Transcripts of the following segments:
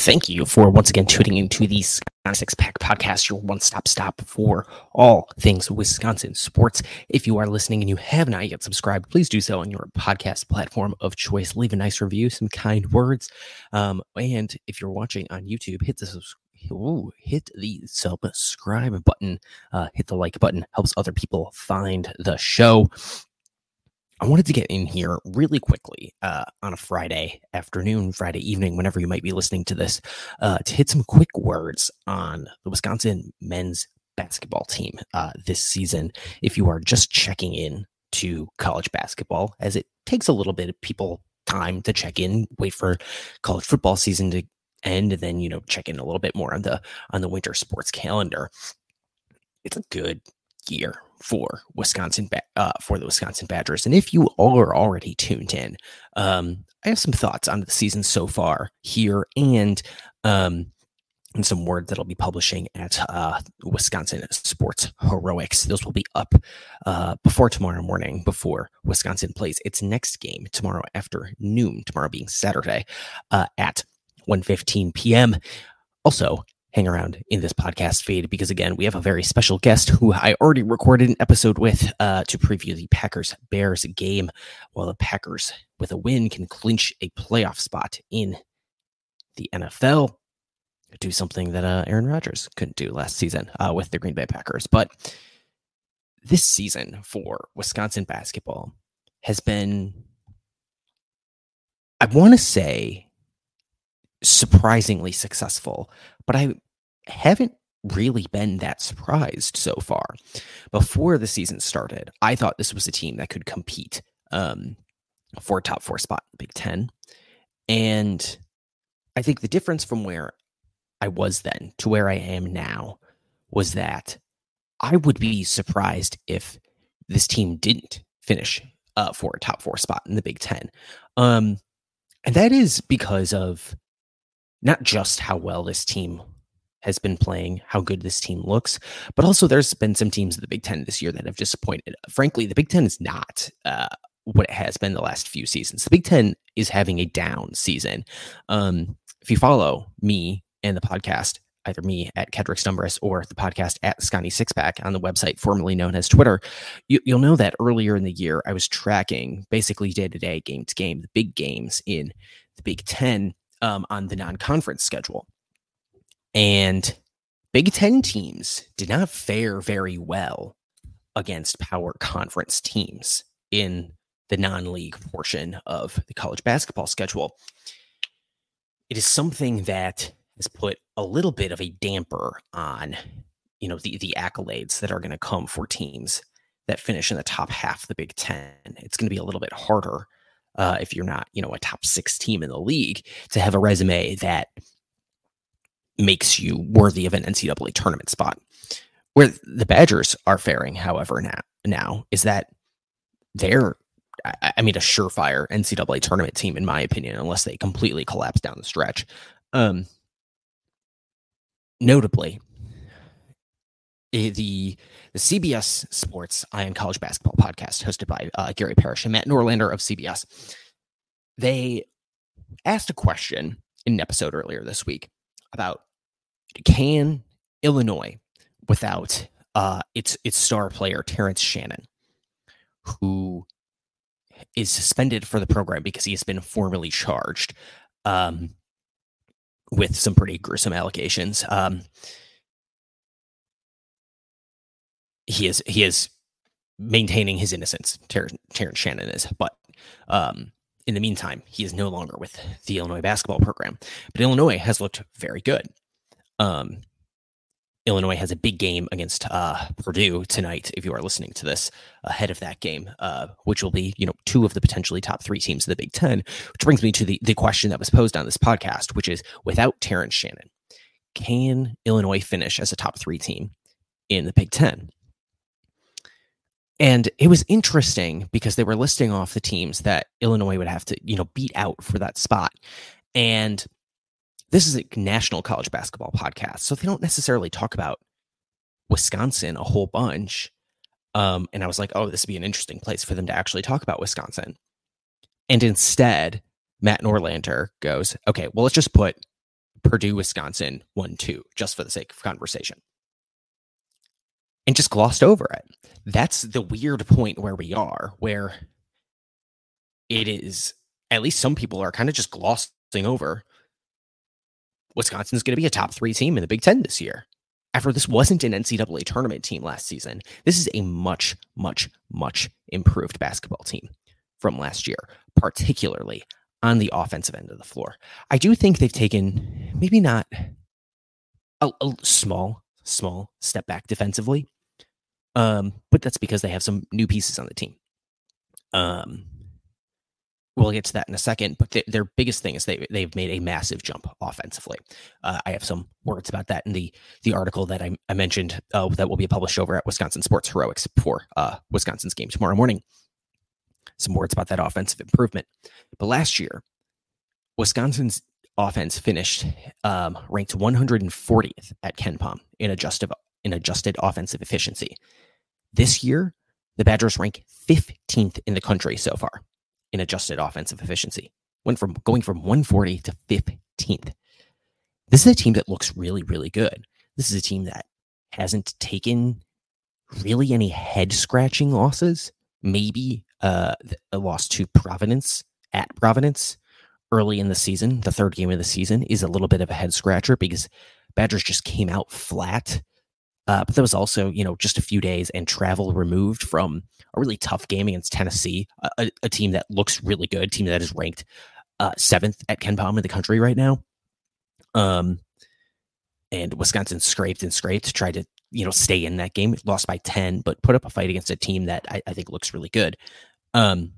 Thank you for once again tuning into the Six Pack Podcast, your one stop stop for all things Wisconsin sports. If you are listening and you have not yet subscribed, please do so on your podcast platform of choice. Leave a nice review, some kind words. Um, and if you're watching on YouTube, hit the Ooh, hit the subscribe button, uh, hit the like button, helps other people find the show. I wanted to get in here really quickly uh, on a Friday afternoon, Friday evening, whenever you might be listening to this, uh, to hit some quick words on the Wisconsin men's basketball team uh, this season. If you are just checking in to college basketball, as it takes a little bit of people time to check in, wait for college football season to end, and then you know check in a little bit more on the on the winter sports calendar. It's a good year for Wisconsin uh, for the Wisconsin Badgers. And if you are already tuned in, um, I have some thoughts on the season so far here and um, and some words that I'll be publishing at uh, Wisconsin Sports Heroics. Those will be up uh, before tomorrow morning, before Wisconsin plays its next game tomorrow afternoon, tomorrow being Saturday uh, at 1.15 p.m. Also, hang around in this podcast feed because again we have a very special guest who i already recorded an episode with uh, to preview the packers bears game while the packers with a win can clinch a playoff spot in the nfl do something that uh, aaron rodgers couldn't do last season uh, with the green bay packers. But this season for wisconsin basketball has been i want to say surprisingly successful, but I haven't really been that surprised so far. Before the season started, I thought this was a team that could compete um, for a top four spot in Big Ten. And I think the difference from where I was then to where I am now was that I would be surprised if this team didn't finish uh, for a top four spot in the Big Ten. Um, and that is because of not just how well this team has been playing, how good this team looks, but also there's been some teams in the Big Ten this year that have disappointed. Frankly, the Big Ten is not uh, what it has been the last few seasons. The Big Ten is having a down season. Um, if you follow me and the podcast, either me at Kedrick Stumbris or the podcast at Sconnie Sixpack on the website formerly known as Twitter, you, will know that earlier in the year I was tracking basically day to day, game to game, the big games in the Big Ten um, on the non conference schedule. And Big Ten teams did not fare very well against power conference teams in the non league portion of the college basketball schedule. It is something that has put a little bit of a damper on you know the the accolades that are going to come for teams that finish in the top half of the Big Ten. It's going to be a little bit harder uh, if you're not, you know, a top six team in the league, to have a resume that makes you worthy of an NCAA tournament spot. Where the Badgers are faring, however, now now is that they're, I mean, a surefire NCAA tournament team, in my opinion, unless they completely collapse down the stretch. Um, notably, the the CBS Sports Eye on College Basketball podcast, hosted by uh, Gary Parrish and Matt Norlander of CBS. They asked a question in an episode earlier this week about can Illinois, without uh, its its star player Terrence Shannon, who is suspended for the program because he has been formally charged um, with some pretty gruesome allegations. Um, he is he is maintaining his innocence. Terrence, Terrence Shannon is, but um, in the meantime, he is no longer with the Illinois basketball program. But Illinois has looked very good. Um, Illinois has a big game against uh, Purdue tonight. If you are listening to this ahead of that game, uh, which will be you know two of the potentially top three teams of the Big Ten, which brings me to the the question that was posed on this podcast, which is without Terrence Shannon, can Illinois finish as a top three team in the Big Ten? And it was interesting because they were listing off the teams that Illinois would have to, you know, beat out for that spot. And this is a national college basketball podcast. So they don't necessarily talk about Wisconsin a whole bunch. Um, and I was like, oh, this would be an interesting place for them to actually talk about Wisconsin. And instead, Matt Norlander goes, okay, well, let's just put Purdue, Wisconsin, 1 2, just for the sake of conversation. And just glossed over it. That's the weird point where we are, where it is, at least some people are kind of just glossing over Wisconsin's going to be a top three team in the Big Ten this year. After this wasn't an NCAA tournament team last season, this is a much, much, much improved basketball team from last year, particularly on the offensive end of the floor. I do think they've taken maybe not a, a small, small step back defensively, um, but that's because they have some new pieces on the team. Um, we'll get to that in a second. But th- their biggest thing is they they've made a massive jump offensively. Uh, I have some words about that in the the article that I, I mentioned uh, that will be published over at Wisconsin Sports Heroics for uh, Wisconsin's game tomorrow morning. Some words about that offensive improvement. But last year, Wisconsin's offense finished um, ranked 140th at KenPom in adjusted in adjusted offensive efficiency. This year, the Badgers rank 15th in the country so far in adjusted offensive efficiency. Went from going from 140 to 15th. This is a team that looks really, really good. This is a team that hasn't taken really any head scratching losses. Maybe uh, a loss to Providence at Providence early in the season. The third game of the season is a little bit of a head scratcher because Badgers just came out flat uh, but there was also, you know, just a few days and travel removed from a really tough game against Tennessee, a, a team that looks really good, team that is ranked uh, seventh at KenPom in the country right now. Um, and Wisconsin scraped and scraped to try to, you know, stay in that game. Lost by 10, but put up a fight against a team that I, I think looks really good. Um,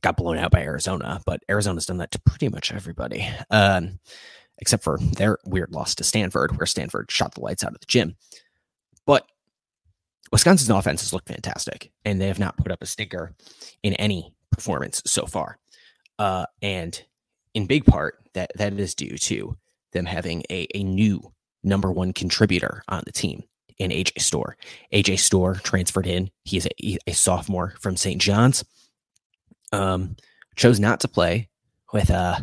got blown out by Arizona, but Arizona's done that to pretty much everybody. Um, except for their weird loss to Stanford, where Stanford shot the lights out of the gym. But Wisconsin's offense has looked fantastic, and they have not put up a stinker in any performance so far. Uh, and in big part, that that is due to them having a, a new number one contributor on the team in AJ Storr. AJ Storr transferred in. He is a, a sophomore from St. John's. Um, chose not to play with uh,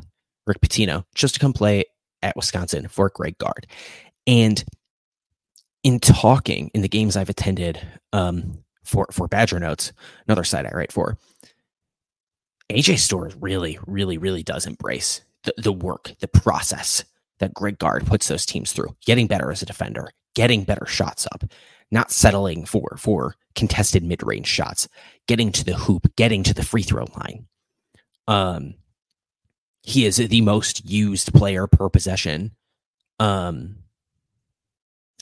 Rick Pitino, chose to come play at Wisconsin for Greg Gard. And in talking in the games I've attended um, for for Badger Notes, another site I write for, AJ Storr really, really, really does embrace the, the work, the process that Greg Gard puts those teams through, getting better as a defender, getting better shots up, not settling for for contested mid range shots, getting to the hoop, getting to the free throw line. Um, he is the most used player per possession um,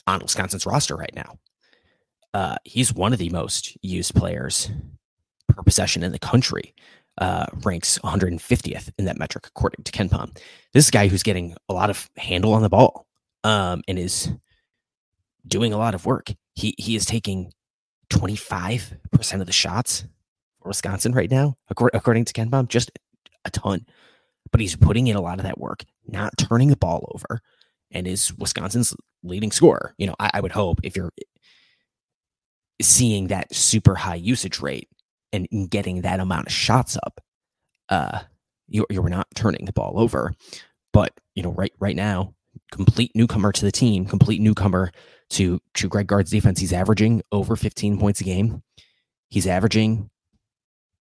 on Wisconsin's roster right now. Uh, he's one of the most used players per possession in the country. Uh, ranks 150th in that metric according to KenPom. This guy who's getting a lot of handle on the ball um, and is doing a lot of work. He he is taking 25% of the shots for Wisconsin right now, according to KenPom, just a ton but he's putting in a lot of that work, not turning the ball over, and is Wisconsin's leading scorer. You know, I, I would hope if you're seeing that super high usage rate and getting that amount of shots up, uh, you you were not turning the ball over. But you know, right right now, complete newcomer to the team, complete newcomer to to Greg Gard's defense. He's averaging over 15 points a game. He's averaging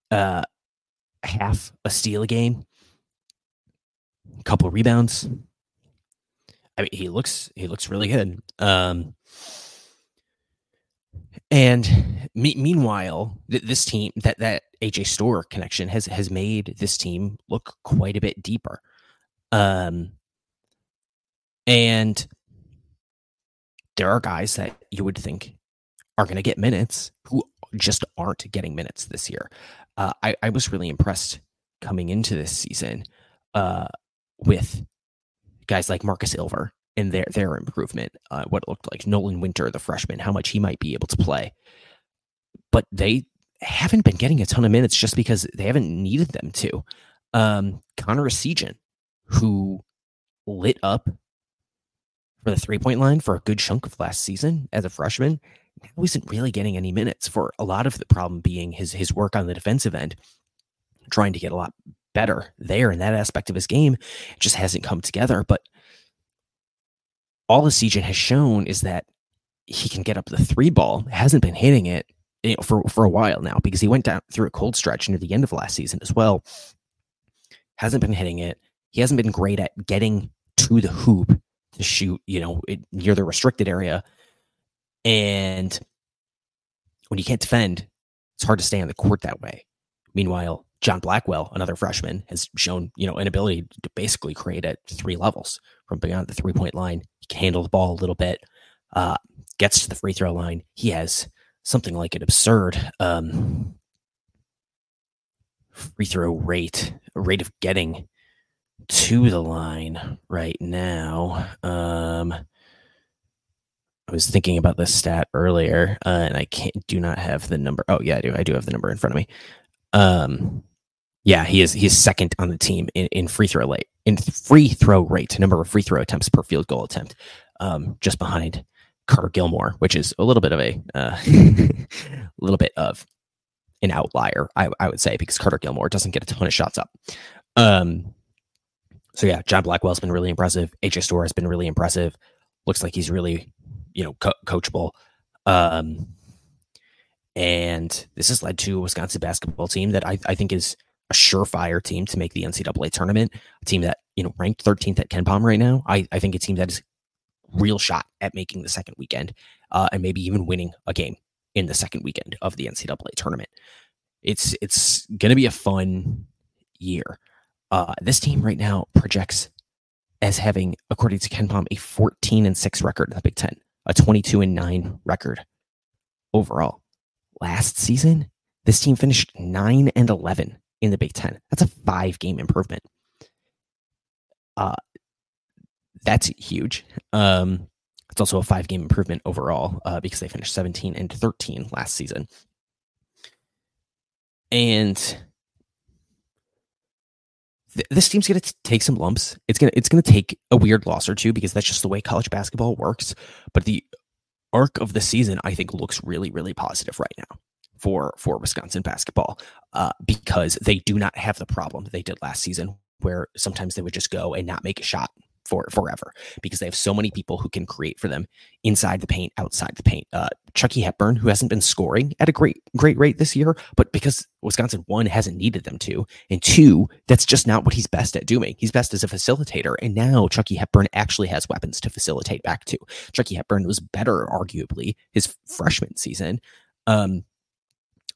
uh half a steal a game a couple rebounds. I mean, he looks he looks really good. Um, and me- meanwhile, th- this team that that AJ Storr connection has has made this team look quite a bit deeper. Um, and there are guys that you would think are going to get minutes who just aren't getting minutes this year. Uh, I, I was really impressed coming into this season uh, with guys like Markus Ilver and their their improvement, uh, what it looked like. Nolan Winter, the freshman, how much he might be able to play. But they haven't been getting a ton of minutes just because they haven't needed them to. Um, Connor Essegian, who lit up for the three point line for a good chunk of last season as a freshman, now isn't really getting any minutes for a lot of the problem being his his work on the defensive end, trying to get a lot better there in that aspect of his game. It just hasn't come together. But all Essegian has shown is that he can get up the three ball. Hasn't been hitting it you know, for for a while now because he went down through a cold stretch near the end of last season as well. Hasn't been hitting it. He hasn't been great at getting to the hoop to shoot, you know, it, near the restricted area. And when you can't defend, it's hard to stay on the court that way. Meanwhile, John Blackwell, another freshman, has shown, you know, an ability to basically create at three levels from beyond the three point line. He can handle the ball a little bit, uh, gets to the free throw line. He has something like an absurd um, free throw rate, rate of getting to the line right now. Um, I was thinking about this stat earlier, uh, and I can't do not have the number. Oh yeah, I do. I do have the number in front of me. Um, yeah, he is. He's second on the team in, in free throw rate, in free throw rate, number of free throw attempts per field goal attempt, um, just behind Carter Gilmore, which is a little bit of a uh, little bit of an outlier, I, I, would say, because Carter Gilmore doesn't get a ton of shots up. Um, so yeah, John Blackwell's been really impressive. AJ Storr has been really impressive. Looks like he's really, you know, co- coachable. Um, and this has led to a Wisconsin basketball team that I, I think is a surefire team to make the NCAA tournament. A team that you know ranked 13th at KenPom right now. I, I think a team that is real shot at making the second weekend uh, and maybe even winning a game in the second weekend of the NCAA tournament. It's it's going to be a fun year. Uh, this team right now projects as having, according to KenPom, a 14 and 6 record in the Big Ten, a 22 and 9 record overall. Last season, this team finished 9 and 11 in the Big Ten. That's a five game improvement. Uh, that's huge. Um, it's also a five game improvement overall uh, because they finished 17 and 13 last season. And th- this team's going to take some lumps. It's going to it's going to take a weird loss or two because that's just the way college basketball works. But the arc of the season, I think, looks really really positive right now for for Wisconsin basketball uh, because they do not have the problem they did last season, where sometimes they would just go and not make a shot for forever because they have so many people who can create for them inside the paint, outside the paint. Uh, Chucky Hepburn, who hasn't been scoring at a great great rate this year, but because Wisconsin one hasn't needed them to, and two, that's just not what he's best at doing. He's best as a facilitator, and now Chucky Hepburn actually has weapons to facilitate back to. Chucky Hepburn was better, arguably, his freshman season. Um,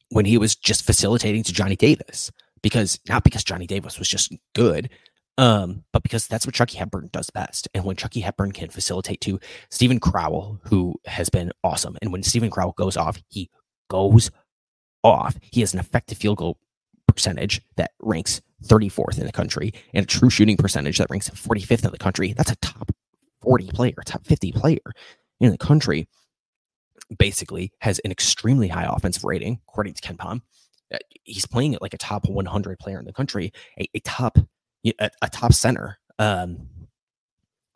when he was just facilitating to Johnny Davis because not because Johnny Davis was just good, um, but because that's what Chucky Hepburn does best. And when Chucky Hepburn can facilitate to Steven Crowl, who has been awesome, and when Steven Crowl goes off, he goes off. He has an effective field goal percentage that ranks 34th in the country and a true shooting percentage that ranks 45th in the country. That's a top 40 player, top 50 player in the country. Basically, has an extremely high offensive rating, according to Ken Uh, he's playing at like a top 100 player in the country, a, a top a, a top center. Um,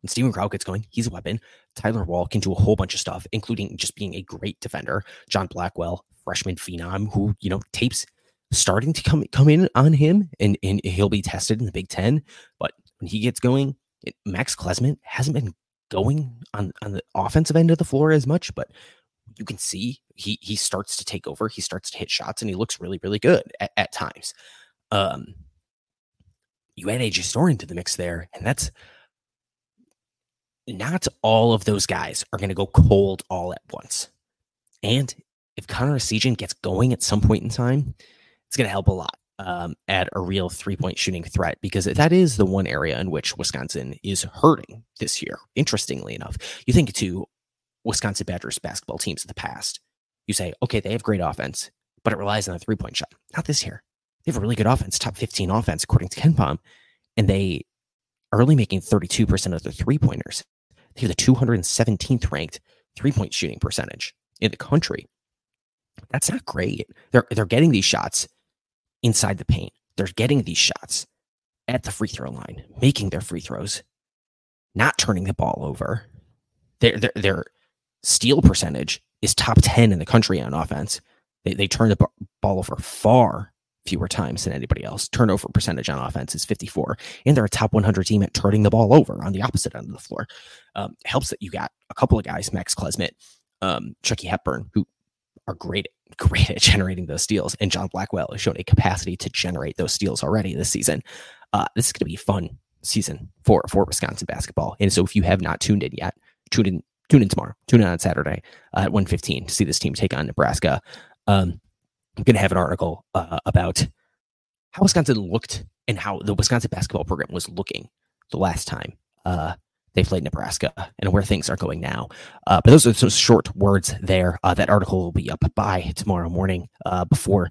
when Steven Crowl gets going, he's a weapon. Tyler Wahl can do a whole bunch of stuff, including just being a great defender. John Blackwell, freshman phenom, who you know tapes starting to come come in on him, and and he'll be tested in the Big Ten. But when he gets going, it, Max Klesmit hasn't been going on on the offensive end of the floor as much, but you can see he he starts to take over. He starts to hit shots, and he looks really really good at, at times. Um, you add AJ Storr into the mix there, and that's not all of those guys are going to go cold all at once. And if Connor Essegian gets going at some point in time, it's going to help a lot um, at a real three point shooting threat because that is the one area in which Wisconsin is hurting this year. Interestingly enough, you think to Wisconsin Badgers basketball teams of the past, you say, okay, they have great offense, but it relies on a three point shot. Not this year. They have a really good offense, top 15 offense, according to KenPom, and they are only making 32% of their three pointers. They have the 217th ranked three point shooting percentage in the country. That's not great. They're, they're getting these shots inside the paint, they're getting these shots at the free throw line, making their free throws, not turning the ball over. Their, their, their steal percentage is top 10 in the country on offense. They, they turn the ball over far fewer times than anybody else. Turnover percentage on offense is 54, and they're a top 100 team at turning the ball over on the opposite end of the floor. Um, helps that you got a couple of guys, Max Klesmit, um, Chucky Hepburn, who are great, great at generating those steals, and John Blackwell has shown a capacity to generate those steals already this season. Uh, this is going to be a fun season for for Wisconsin basketball, and so if you have not tuned in yet, tune in. Tune in tomorrow. Tune in on Saturday uh, at 1.15 to see this team take on Nebraska. Um, I'm going to have an article uh, about how Wisconsin looked and how the Wisconsin basketball program was looking the last time uh, they played Nebraska and where things are going now. Uh, but those are some short words there. Uh, that article will be up by tomorrow morning uh, before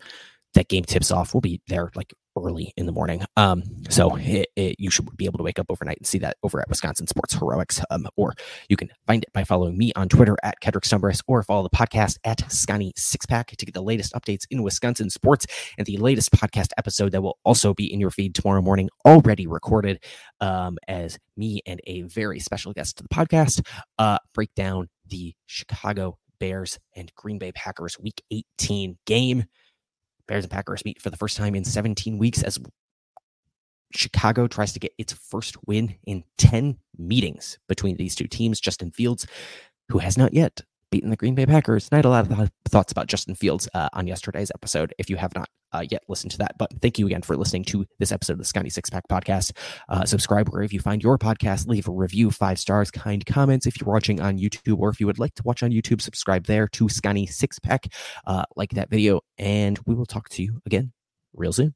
that game tips off. We'll be there like early in the morning. Um, so it, it, you should be able to wake up overnight and see that over at Wisconsin Sports Heroics. Um, or you can find it by following me on Twitter at Kedrick Stumbris or follow the podcast at Sconnie Sixpack to get the latest updates in Wisconsin sports and the latest podcast episode that will also be in your feed tomorrow morning, already recorded um, as me and a very special guest to the podcast uh, break down the Chicago Bears and Green Bay Packers Week 18 game. Bears and Packers meet for the first time in 17 weeks as Chicago tries to get its first win in 10 meetings between these two teams. Justin Fields, who has not yet beaten the Green Bay Packers. And I had a lot of thoughts about Justin Fields uh, on yesterday's episode. If you have not uh, yet listened to that, but thank you again for listening to this episode of the Sconnie Six Pack Podcast. Uh, subscribe wherever you find your podcast. Leave a review, five stars, kind comments if you're watching on YouTube, or if you would like to watch on YouTube, subscribe there to Sconnie Six Pack. Uh, like that video, and we will talk to you again real soon.